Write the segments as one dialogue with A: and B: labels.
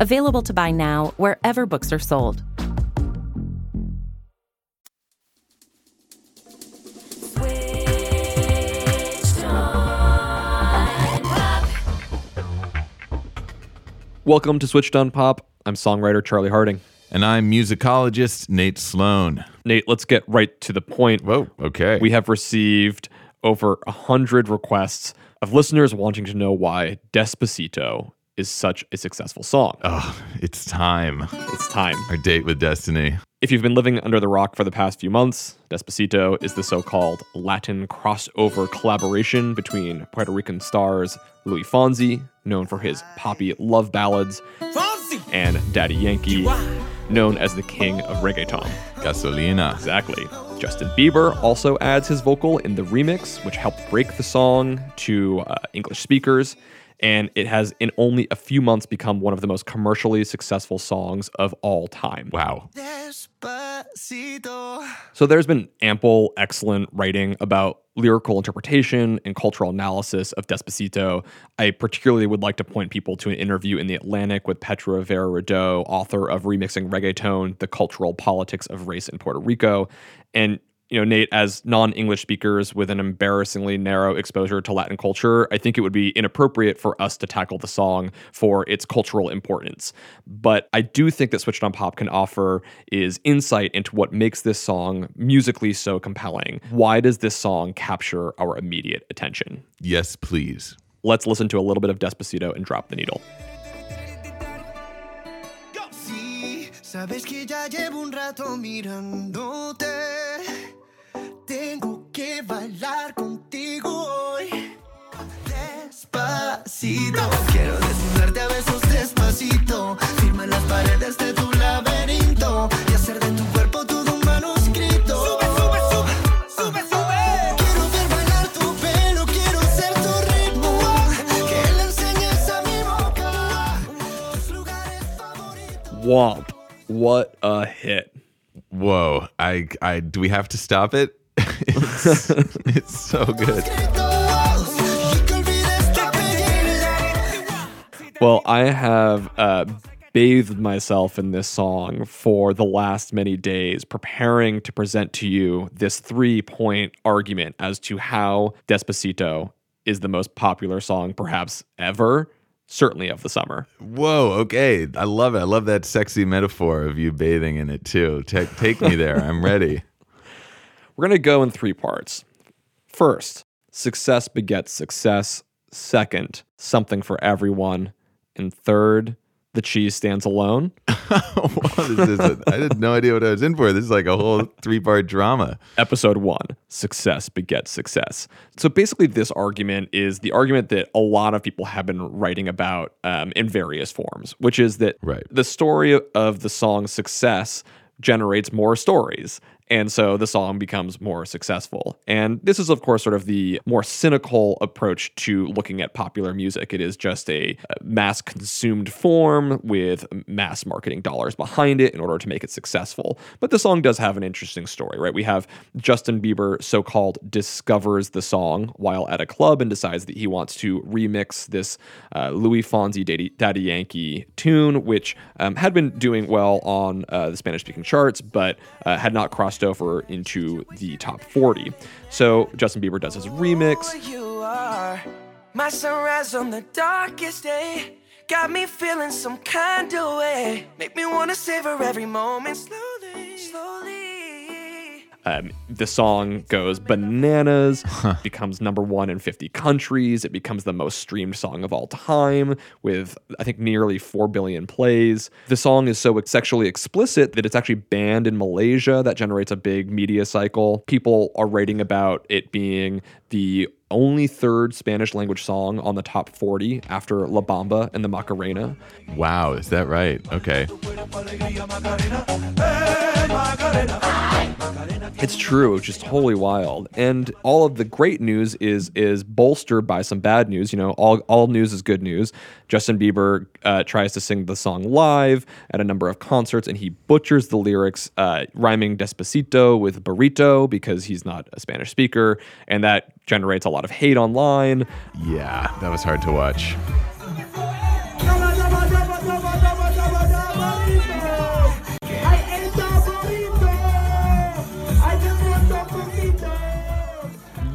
A: Available to buy now wherever books are sold.
B: Welcome to Switched on Pop. I'm songwriter Charlie Harding.
C: And I'm musicologist Nate Sloan.
B: Nate, let's get right to the point.
C: Whoa, okay.
B: We have received over a hundred requests of listeners wanting to know why Despacito is such a successful song.
C: Oh, it's time.
B: It's time.
C: Our date with destiny.
B: If you've been living under the rock for the past few months, Despacito is the so called Latin crossover collaboration between Puerto Rican stars Luis Fonsi, known for his poppy love ballads, and Daddy Yankee, known as the king of reggaeton.
C: Gasolina.
B: Exactly. Justin Bieber also adds his vocal in the remix, which helped break the song to uh, English speakers and it has in only a few months become one of the most commercially successful songs of all time.
C: Wow.
B: So there's been ample excellent writing about lyrical interpretation and cultural analysis of Despacito. I particularly would like to point people to an interview in The Atlantic with Petra Rivera Rideau, author of Remixing Reggaeton, The Cultural Politics of Race in Puerto Rico. And you know, Nate, as non English speakers with an embarrassingly narrow exposure to Latin culture, I think it would be inappropriate for us to tackle the song for its cultural importance. But I do think that Switched on Pop can offer is insight into what makes this song musically so compelling. Why does this song capture our immediate attention?
C: Yes, please.
B: Let's listen to a little bit of Despacito and drop the needle. Sabes que ya llevo un rato mirándote. Tengo que bailar contigo hoy. Despacito. Quiero desnudarte a besos despacito. Firma las paredes de tu laberinto. Y hacer de tu cuerpo todo un manuscrito. Sube, sube, sube. Sube, sube. Quiero ver bailar tu pelo. Quiero ser tu ritmo. Que le enseñes a mi boca. Tus lugares favoritos. Womp. What a hit.
C: Whoa. I I do we have to stop it? It's, it's so good.
B: Well, I have uh, bathed myself in this song for the last many days, preparing to present to you this three point argument as to how Despacito is the most popular song, perhaps ever. Certainly of the summer.
C: Whoa, okay. I love it. I love that sexy metaphor of you bathing in it too. Take, take me there. I'm ready.
B: We're going to go in three parts. First, success begets success. Second, something for everyone. And third, the cheese stands alone.
C: what is this? I had no idea what I was in for. This is like a whole three part drama.
B: Episode one Success begets success. So basically, this argument is the argument that a lot of people have been writing about um, in various forms, which is that
C: right.
B: the story of the song Success generates more stories. And so the song becomes more successful. And this is, of course, sort of the more cynical approach to looking at popular music. It is just a mass consumed form with mass marketing dollars behind it in order to make it successful. But the song does have an interesting story, right? We have Justin Bieber so called discovers the song while at a club and decides that he wants to remix this uh, Luis Fonsi Daddy, Daddy, Yankee tune, which um, had been doing well on uh, the Spanish speaking charts, but uh, had not crossed over into the top 40. So Justin Bieber does his remix. My sunrise on the darkest day.
D: got me feeling some kind of way. Make me wanna savor every moment slowly, slowly.
B: Um, the song goes bananas, becomes number one in 50 countries. It becomes the most streamed song of all time, with I think nearly 4 billion plays. The song is so sexually explicit that it's actually banned in Malaysia. That generates a big media cycle. People are writing about it being the only third Spanish language song on the top 40 after La Bamba and the Macarena.
C: Wow, is that right? Okay.
B: It's true, just totally wild. And all of the great news is is bolstered by some bad news. You know, all, all news is good news. Justin Bieber uh, tries to sing the song live at a number of concerts, and he butchers the lyrics, uh, rhyming Despacito with burrito because he's not a Spanish speaker, and that generates a lot of hate online.
C: Yeah, that was hard to watch.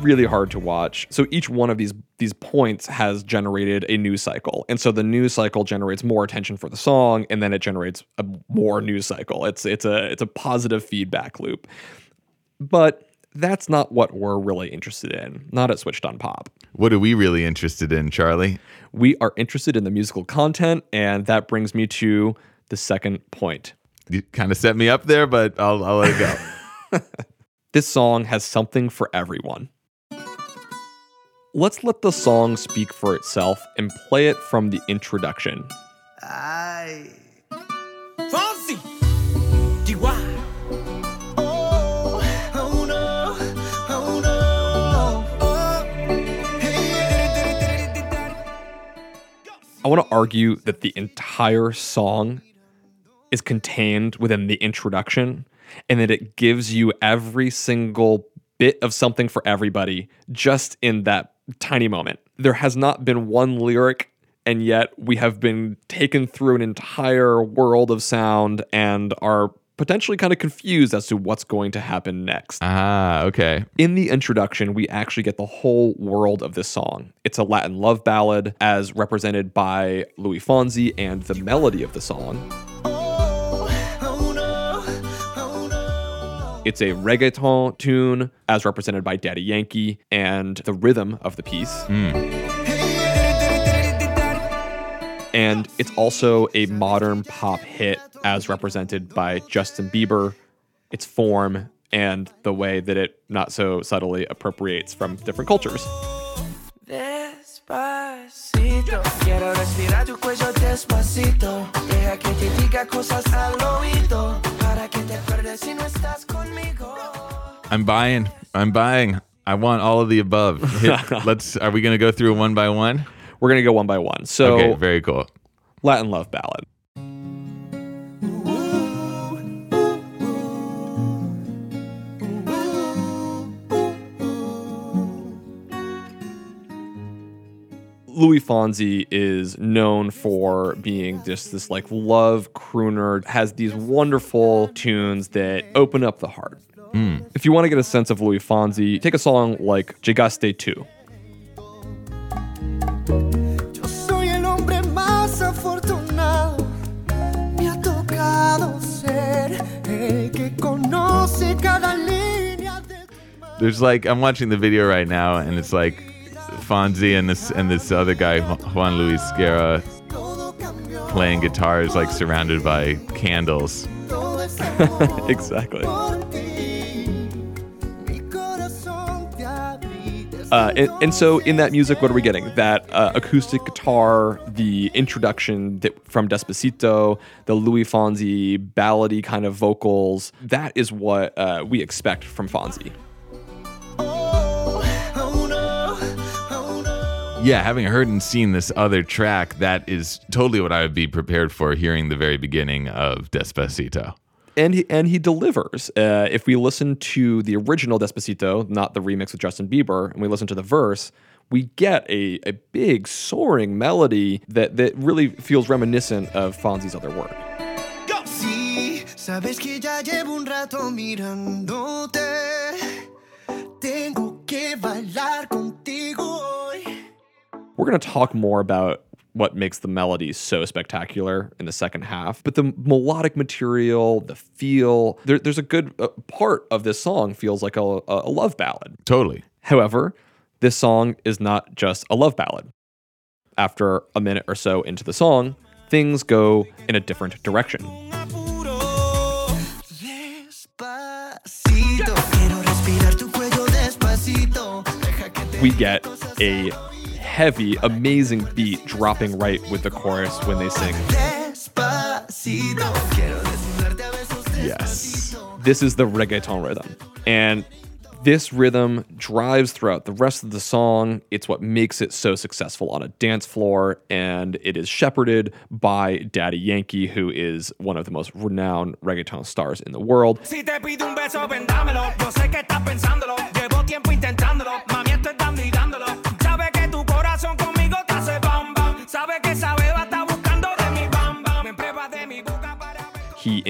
B: Really hard to watch. So each one of these these points has generated a news cycle. And so the news cycle generates more attention for the song and then it generates a more news cycle. It's it's a it's a positive feedback loop. But that's not what we're really interested in. Not at Switched on Pop.
C: What are we really interested in, Charlie?
B: We are interested in the musical content and that brings me to the second point.
C: You kind of set me up there, but I'll, I'll let it go.
B: this song has something for everyone. Let's let the song speak for itself and play it from the introduction.
D: Ay. Fonsi! DY. Oh, oh no, oh no. Oh. Hey,
B: I want to argue that the entire song is contained within the introduction and that it gives you every single bit of something for everybody just in that tiny moment. There has not been one lyric and yet we have been taken through an entire world of sound and are potentially kind of confused as to what's going to happen next.
C: ah, okay.
B: In the introduction, we actually get the whole world of this song. It's a Latin love ballad as represented by Luis Fonsi and the melody of the song. It's a reggaeton tune as represented by Daddy Yankee and the rhythm of the piece. And it's also a modern pop hit as represented by Justin Bieber, its form, and the way that it not so subtly appropriates from different cultures.
D: Despacito,
C: I'm buying. I'm buying. I want all of the above. Hit, let's. Are we going to go through one by one?
B: We're going to go one by one. So,
C: Okay, very cool.
B: Latin love ballad. Luis Fonsi is known for being just this like love crooner, has these wonderful tunes that open up the heart. Hmm. If you want to get a sense of Luis Fonsi, take a song like Llegaste Tu.
D: Yo soy el hombre más afortunado. Me ha tocado ser el que conoce cada línea de
C: There's like I'm watching the video right now, and it's like Fonsi and this and this other guy Juan Luis Guerra playing guitars, like surrounded by candles.
B: Exactly. Uh, and, and so in that music, what are we getting? That uh, acoustic guitar, the introduction that, from Despacito, the Luis Fonsi ballady kind of vocals. That is what uh, we expect from Fonsi.
C: Yeah, having heard and seen this other track, that is totally what I would be prepared for hearing the very beginning of Despacito.
B: And he, and he delivers. Uh, if we listen to the original Despacito, not the remix with Justin Bieber, and we listen to the verse, we get a, a big soaring melody that, that really feels reminiscent of Fonsi's other work.
D: Sí, sabes que ya llevo un rato mirándote.
B: We're going to talk more about what makes the melody so spectacular in the second half. But the melodic material, the feel, there, there's a good uh, part of this song feels like a, a love ballad.
C: Totally.
B: However, this song is not just a love ballad. After a minute or so into the song, things go in a different direction. We get a heavy, amazing beat dropping right with the chorus when they sing. Yes. This is the reggaeton rhythm. And this rhythm drives throughout the rest of the song. It's what makes it so successful on a dance floor, and it is shepherded by Daddy Yankee, who is one of the most renowned reggaeton stars in the world.
E: Si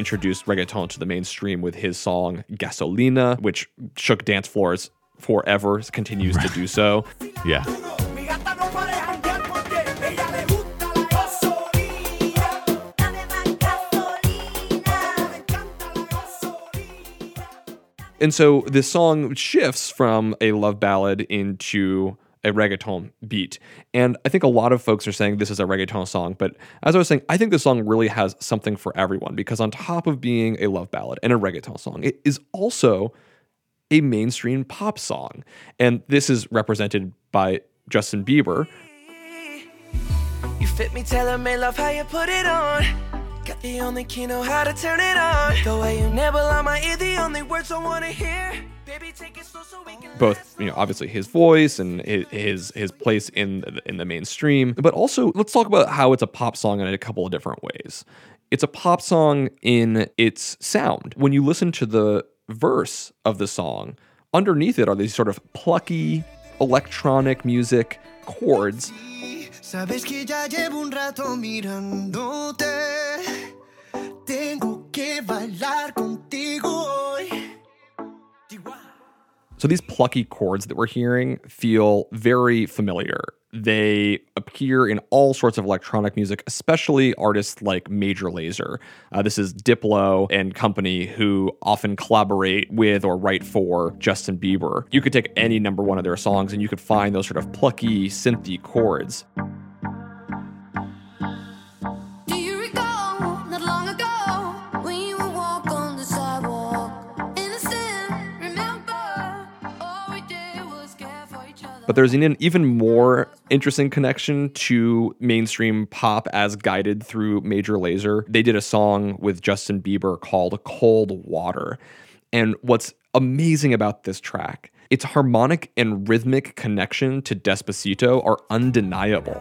B: introduced reggaeton to the mainstream with his song Gasolina, which shook dance floors forever, continues to do so.
C: Yeah.
E: Mi gata no para de janguear porque ella le gusta la gasolina. Dame más gasolina. Me encanta la gasolina.
B: And so this song shifts from a love ballad into a reggaeton beat. And I think a lot of folks are saying this is a reggaeton song, but as I was saying, I think this song really has something for everyone because on top of being a love ballad and a reggaeton song, it is also a mainstream pop song. And this is represented by Justin Bieber,
E: You fit me, tailor made, love how you put it on. Got the only key, know how to turn it on. The way you nibble on my ear, the only words I wanna hear.
B: Both you know obviously his voice and hi- his his place in the, in the mainstream but also let's talk about how it's a pop song in a couple of different ways. It's a pop song in its sound. When you listen to the verse of the song underneath it are these sort of plucky electronic music chords So these plucky chords that we're hearing feel very familiar. They appear in all sorts of electronic music, especially artists like Major Lazer. Uh, this is Diplo and company who often collaborate with or write for Justin Bieber. You could take any number one of their songs and you could find those sort of plucky, synthy chords. But there's an even more interesting connection to mainstream pop as guided through Major Lazer. They did a song with Justin Bieber called Cold Water. And what's amazing about this track, its harmonic and rhythmic connection to Despacito are undeniable.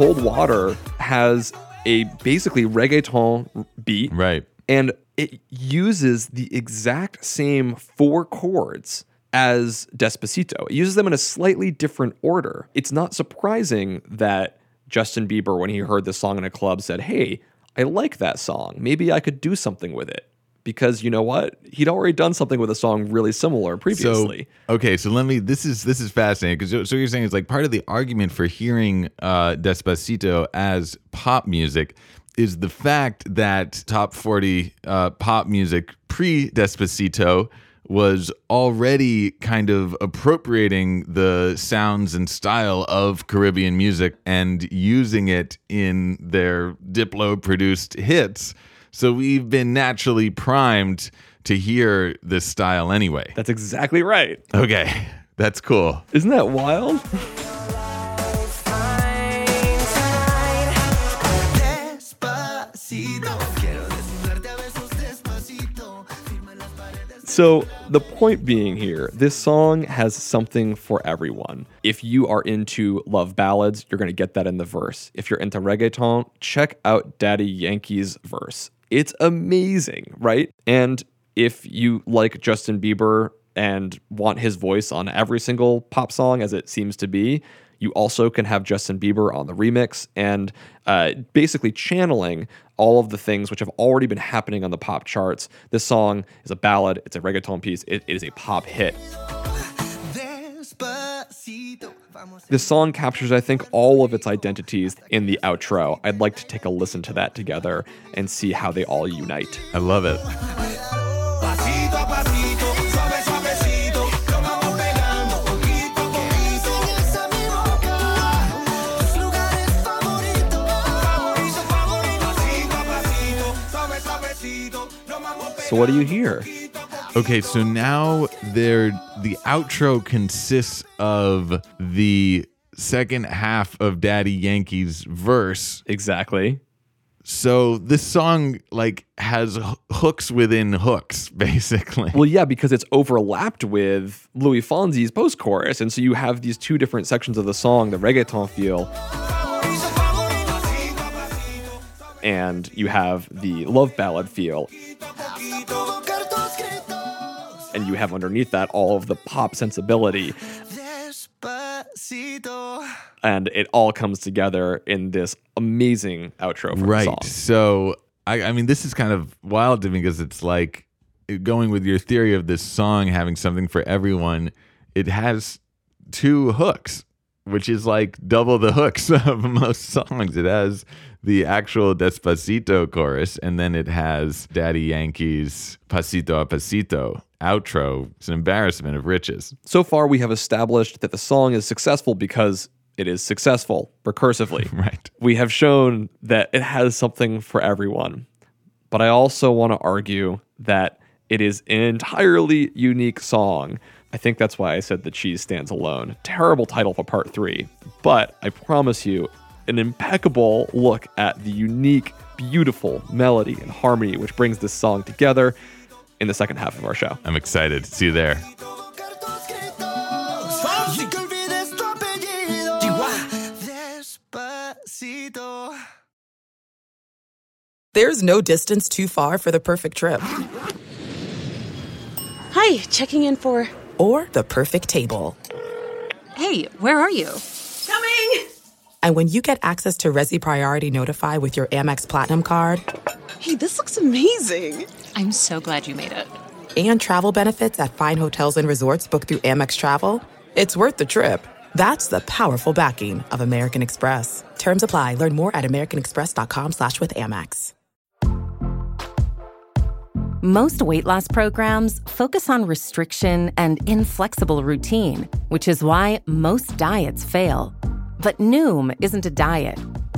B: Cold Water has a basically reggaeton beat.
C: Right.
B: and it uses the exact same four chords as Despacito. It uses them in a slightly different order. It's not surprising that Justin Bieber, when he heard this song in a club, said, Hey, I like that song. Maybe I could do something with it. Because you know what? He'd already done something with a song really similar previously.
C: So okay, so let me. This is this is fascinating because so you're saying it's like part of the argument for hearing uh, Despacito as pop music is the fact that top forty uh, pop music pre Despacito was already kind of appropriating the sounds and style of Caribbean music and using it in their Diplo produced hits. So we've been naturally primed to hear this style anyway.
B: That's exactly right.
C: Okay, that's cool.
B: Isn't that wild?
D: Despacito, quiero desnudarte a besos despacito. Firma las paredes
B: So, the point being here, this song has something for everyone. If you are into love ballads, you're going to get that in the verse. If you're into reggaeton, check out Daddy Yankee's verse. It's amazing, right? And if you like Justin Bieber and want his voice on every single pop song as it seems to be, you also can have Justin Bieber on the remix and uh, basically channeling all of the things which have already been happening on the pop charts. This song is a ballad, it's a reggaeton piece, it- it is a pop hit.
D: Despacito.
B: This song captures, I think, all of its identities in the outro. I'd like to take a listen to that together and see how they all unite.
C: I love it.
E: Pasito a pasito, suave suavecito, lo vamos pegando poquito a poquito.
D: Sigues a mi boca, tus lugares favoritos.
E: Favorito, favorito, pasito a pasito, suave suavecito, lo vamos
B: So, what do you hear?
C: Okay, so now there the outro consists of the second half of Daddy Yankee's verse.
B: Exactly.
C: So this song like has hooks within hooks, basically.
B: Well, yeah, because it's overlapped with Luis Fonsi's post chorus. And so you have these two different sections of the song the reggaeton feel, and you have the love ballad feel.
D: Provocar tus gritos.
B: And you have underneath that all of the pop sensibility.
D: Despacito.
B: And it all comes together in this amazing outro for the
C: right.
B: song.
C: So I, I mean, this is kind of wild to me because it's like going with your theory of this song having something for everyone. It has two hooks, which is like double the hooks of most songs. It has the actual Despacito chorus, and then it has Daddy Yankee's Pasito a Pasito outro. It's an embarrassment of riches.
B: So far, we have established that the song is successful because it is successful recursively.
C: Right.
B: We have shown that it has something for everyone. But I also want to argue that it is an entirely unique song. I think that's why I said the cheese stands alone. Terrible title for part three. But I promise you, an impeccable look at the unique, beautiful melody and harmony which brings this song together in the second half of our show.
C: I'm excited. See you there.
D: Provocar tus gritos. Y que olvides tu apellido. Despacito.
F: There's no distance too far for the perfect trip
G: Hi, checking in for.
F: or the perfect table.
H: Hey, where are you?
G: Coming!
F: And when you get access to Resy Priority Notify with your Amex Platinum card
G: Hey, this looks amazing.
H: I'm so glad you made it.
F: and travel benefits at fine hotels and resorts booked through Amex Travel, it's worth the trip. That's the powerful backing of American Express. Terms apply. Learn more at americanexpress.com slash with Amex.
A: Most weight loss programs focus on restriction and inflexible routine, which is why most diets fail. But Noom isn't a diet.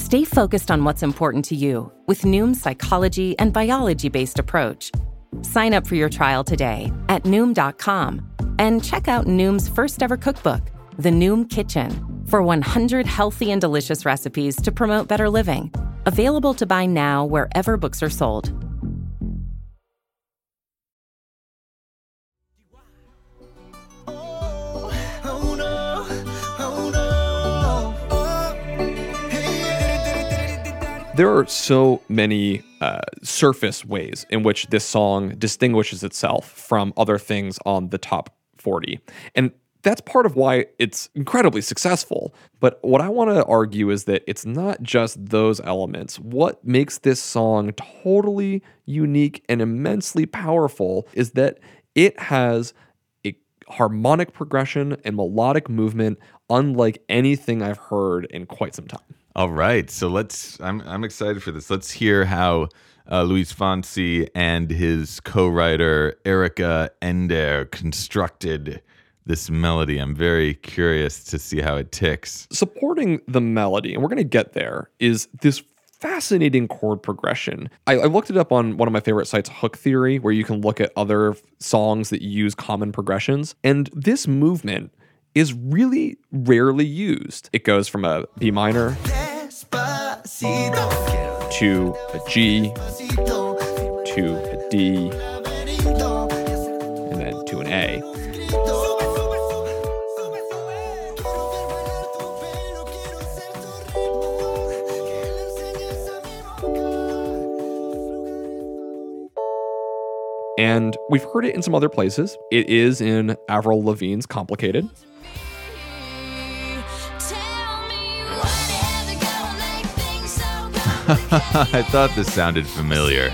A: Stay focused on what's important to you with Noom's psychology and biology based approach. Sign up for your trial today at Noom.com and check out Noom's first ever cookbook, The Noom Kitchen, for 100 healthy and delicious recipes to promote better living. Available to buy now wherever books are sold.
B: There are so many uh, surface ways in which this song distinguishes itself from other things on the top 40. And that's part of why it's incredibly successful. But what I want to argue is that it's not just those elements. What makes this song totally unique and immensely powerful is that it has a harmonic progression and melodic movement unlike anything I've heard in quite some time.
C: All right, so let's. I'm I'm excited for this. Let's hear how uh, Luis Fonsi and his co-writer Erica Ender constructed this melody. I'm very curious to see how it ticks.
B: supporting the melody, and we're going to get there, is this fascinating chord progression. I, I looked it up on one of my favorite sites, Hook Theory, where you can look at other songs that use common progressions. And this movement is really rarely used. It goes from a B minor
D: Despacito,
B: to a G to a D and then to an A. And we've heard it in some other places. It is in Avril Lavigne's Complicated.
C: I thought this sounded familiar.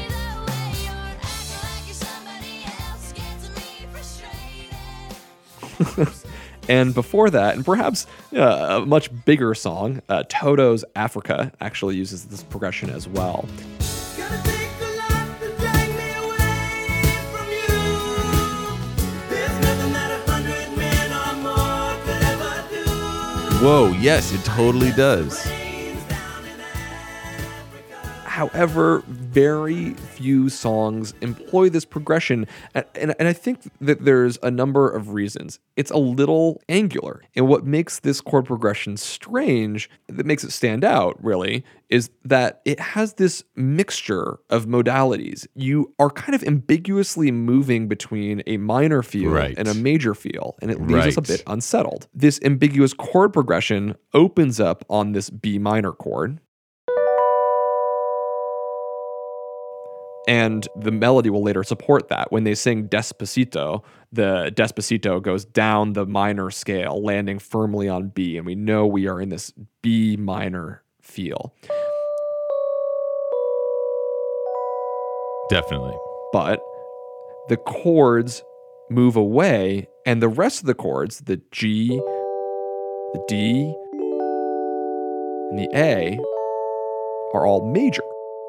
B: And before that, and perhaps uh, a much bigger song, uh, Toto's Africa actually uses this progression as well.
C: Whoa, yes, it totally to
B: However, very few songs employ this progression. And, and, I think that there's a number of reasons. It's a little angular. And what makes this chord progression strange, that makes it stand out, really, is that it has this mixture of modalities. You are kind of ambiguously moving between a minor feel
C: Right.
B: and a major feel, and it leaves us a bit unsettled. This ambiguous chord progression opens up on this B minor chord. And the melody will later support that. When they sing Despacito, the Despacito goes down the minor scale, landing firmly on B. And we know we are in this B minor feel.
C: Definitely.
B: But the chords move away, and the rest of the chords, the G, the D, and the A, are all major.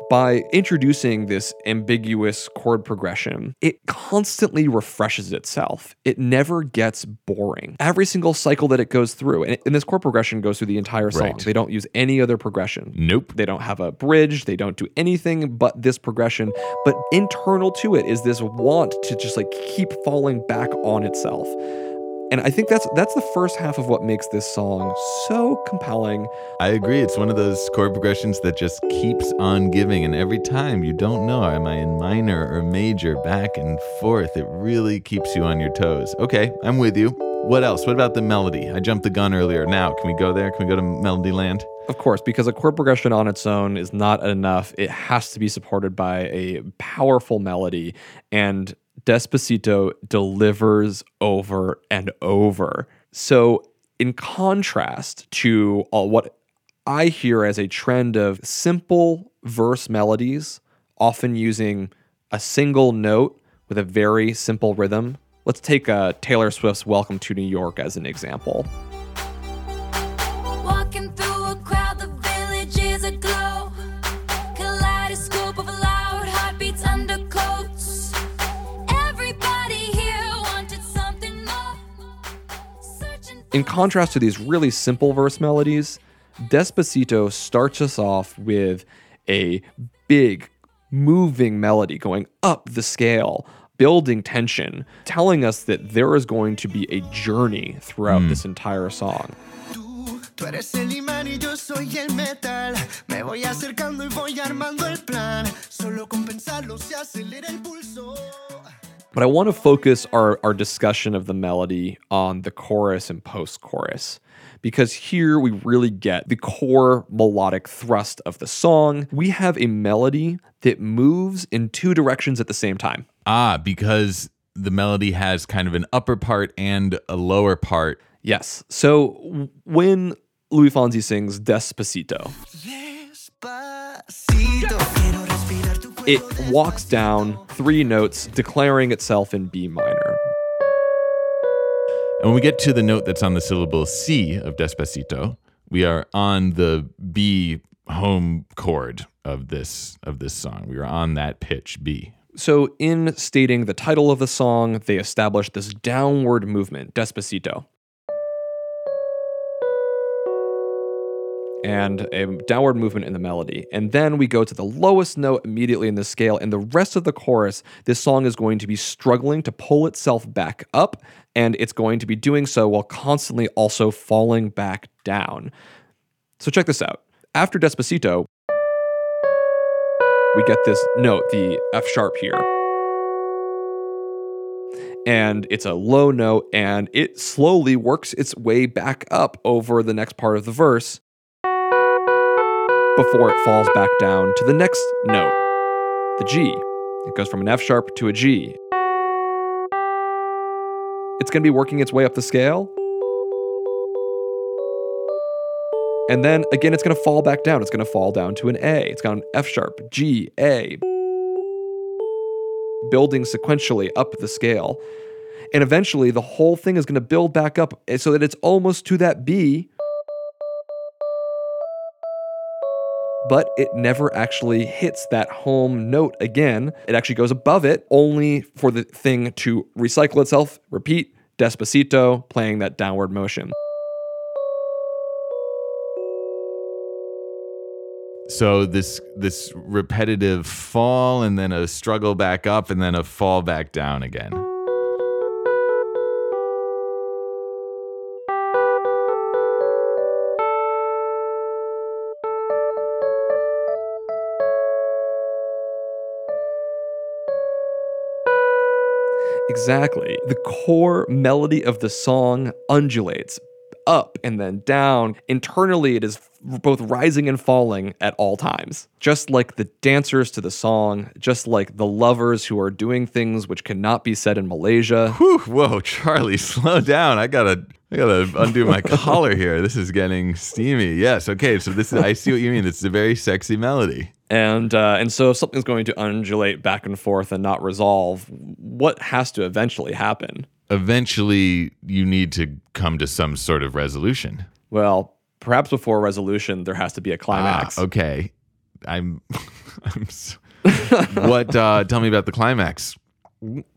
B: By introducing this ambiguous chord progression, it constantly refreshes itself. It never gets boring. Every single cycle that it goes through, and, and this chord progression goes through the entire song.
C: Right.
B: They don't use any other progression.
C: Nope.
B: They don't have a bridge. They don't do anything but this progression. But internal to it is this want to just like keep falling back on itself. And I think that's that's the first half of what makes this song so compelling.
C: I agree. It's one of those chord progressions that just keeps on giving. And every time you don't know, am I in minor or major, back and forth? It really keeps you on your toes. Okay, I'm with you. What else? What about the melody? I jumped the gun earlier. Now, can we go there? Can we go to Melody Land?
B: Of course, because a chord progression on its own is not enough. It has to be supported by a powerful melody. And Despacito delivers over and over. So, in contrast to uh, what I hear as a trend of simple verse melodies, often using a single note with a very simple rhythm, let's take uh, Taylor Swift's Welcome to New York as an example. In contrast to these really simple verse melodies, Despacito starts us off with a big, moving melody going up the scale, building tension, telling us that there is going to be a journey throughout hmm. this entire song.
D: Tú, tú eres el imán y yo soy el metal. Me voy acercando y voy armando el plan. Solo con pensarlo se acelera el pulso.
B: But I want to focus our, our discussion of the melody on the chorus and post chorus. Because here we really get the core melodic thrust of the song. We have a melody that moves in two directions at the same time.
C: Ah, because the melody has kind of an upper part and a lower part.
B: Yes. So when Luis Fonsi sings Despacito,
D: Despacito,
B: it walks down three notes, declaring itself in B minor.
C: And when we get to the note that's on the syllable C of Despacito, we are on the B home chord of this of this song. We are on that pitch B.
B: So, in stating the title of the song, they establish this downward movement, Despacito. And a downward movement in the melody. And then we go to the lowest note immediately in the scale. And the rest of the chorus, this song is going to be struggling to pull itself back up. And it's going to be doing so while constantly also falling back down. So check this out. After Despacito, we get this note, the F sharp here. And it's a low note, and it slowly works its way back up over the next part of the verse before it falls back down to the next note, the G. It goes from an F sharp to a G. It's going to be working its way up the scale. And then again, it's going to fall back down. It's going to fall down to an A. It's got an F sharp, G, A, building sequentially up the scale. And eventually, the whole thing is going to build back up eh, so that it's almost to that B, but it never actually hits that home note again. It actually goes above it, only for the thing to recycle itself, repeat, despacito, playing that downward motion.
C: So this this repetitive fall and then a struggle back up and then a fall back down again.
B: Exactly. The core melody of the song undulates up and then down. Internally, it is both rising and falling at all times. Just like the dancers to the song, just like the lovers who are doing things which cannot be said in Malaysia.
C: Whew, whoa, Charlie, slow down. I gotta I gotta undo my collar here. This is getting steamy. Yes, okay. So this is I see what you mean. It's a very sexy melody.
B: And uh, and so if something's going to undulate back and forth and not resolve, what has to eventually happen?
C: Eventually you need to come to some sort of resolution.
B: Well, perhaps before resolution, there has to be a climax.
C: Ah, okay. I'm I'm so, what uh tell me about the climax.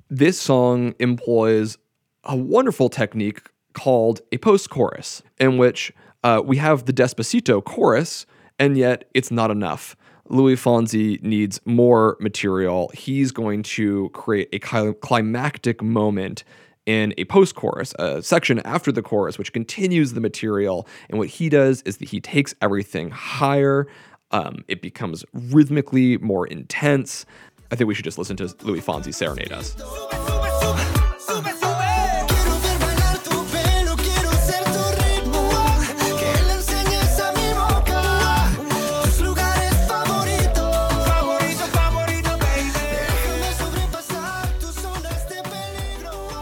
B: This song employs a wonderful technique called a post chorus, in which uh, we have the Despacito chorus, and yet it's not enough. Luis Fonsi needs more material. He's going to create a climactic moment in a post chorus, a section after the chorus, which continues the material. And what he does is that he takes everything higher. Um, it becomes rhythmically more intense. I think we should just listen to Luis Fonsi serenade us.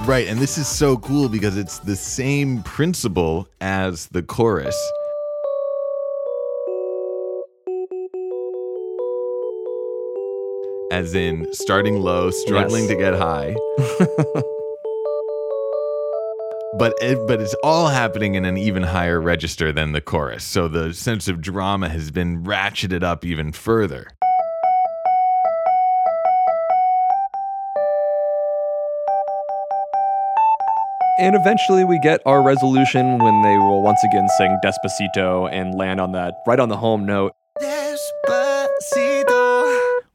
C: Right, and this is so cool because it's the same principle as the chorus. As in starting low, struggling
B: Yes.
C: to get high. but it, but it's all happening in an even higher register than the chorus. So the sense of drama has been ratcheted up even further.
B: And eventually we get our resolution when they will once again sing Despacito and land on that right on the home note.
D: Despacito.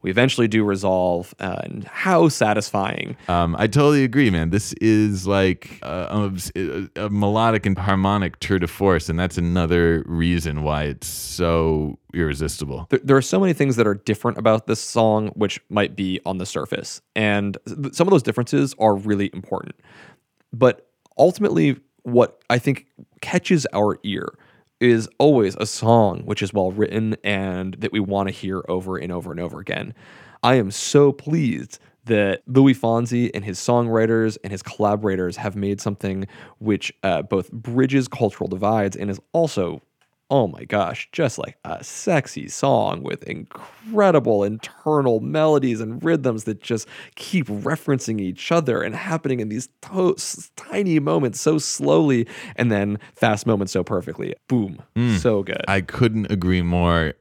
B: We eventually do resolve, uh, and how satisfying.
C: Um, I totally agree, man. This is like a, a, a melodic and harmonic tour de force, and that's another reason why it's so irresistible.
B: There, there are so many things that are different about this song, which might be on the surface. And th- some of those differences are really important. But ultimately, what I think catches our ear is always a song which is well written and that we want to hear over and over and over again. I am so pleased that Luis Fonsi and his songwriters and his collaborators have made something which uh, both bridges cultural divides and is also, oh my gosh, just like a sexy song with incredible internal melodies and rhythms that just keep referencing each other and happening in these to- tiny moments so slowly and then fast moments so perfectly. Boom. Hmm. So good.
C: I couldn't agree more.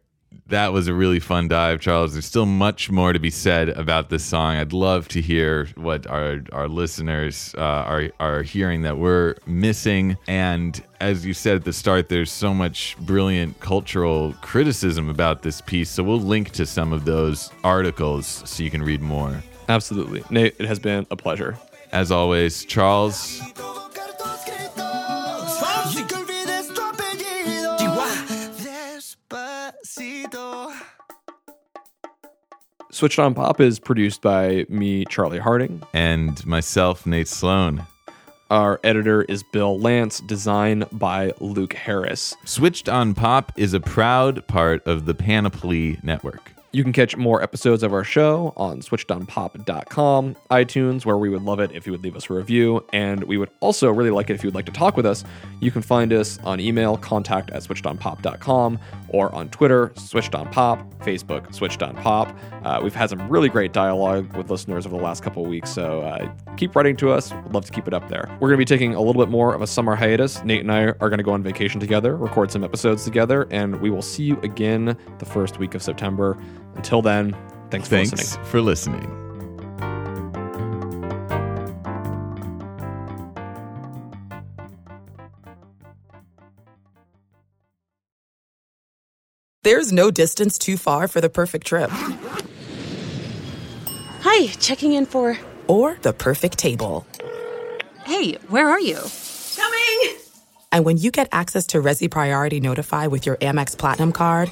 C: That was a really fun dive, Charles. There's still much more to be said about this song. I'd love to hear what our our listeners uh, are are hearing that we're missing. And as you said at the start, there's so much brilliant cultural criticism about this piece. So we'll link to some of those articles so you can read more.
B: Absolutely. Nate, it has been a pleasure.
C: As always, Charles,
B: Switched on Pop is produced by me, Charlie Harding.
C: and myself, Nate Sloan.
B: Our editor is Bill Lance, design by Luke Harris.
C: Switched on Pop is a proud part of the Panoply Network.
B: You can catch more episodes of our show on switchedonpop.com, iTunes, where we would love it if you would leave us a review. And we would also really like it if you would like to talk with us. You can find us on email, contact at switchedonpop.com, or on Twitter, switchedonpop, Facebook, switchedonpop. Uh, we've had some really great dialogue with listeners over the last couple weeks, so uh, keep writing to us. We'd love to keep it up there. We're going to be taking a little bit more of a summer hiatus. Nate and I are going to go on vacation together, record some episodes together, and we will see you again the first week of September. Until then, thanks for listening.
C: for listening.
F: There's no distance too far for the perfect trip
G: Hi, checking in for.
F: or the perfect table.
H: Hey, where are you?
G: Coming!
F: And when you get access to Resy Priority Notify with your Amex Platinum card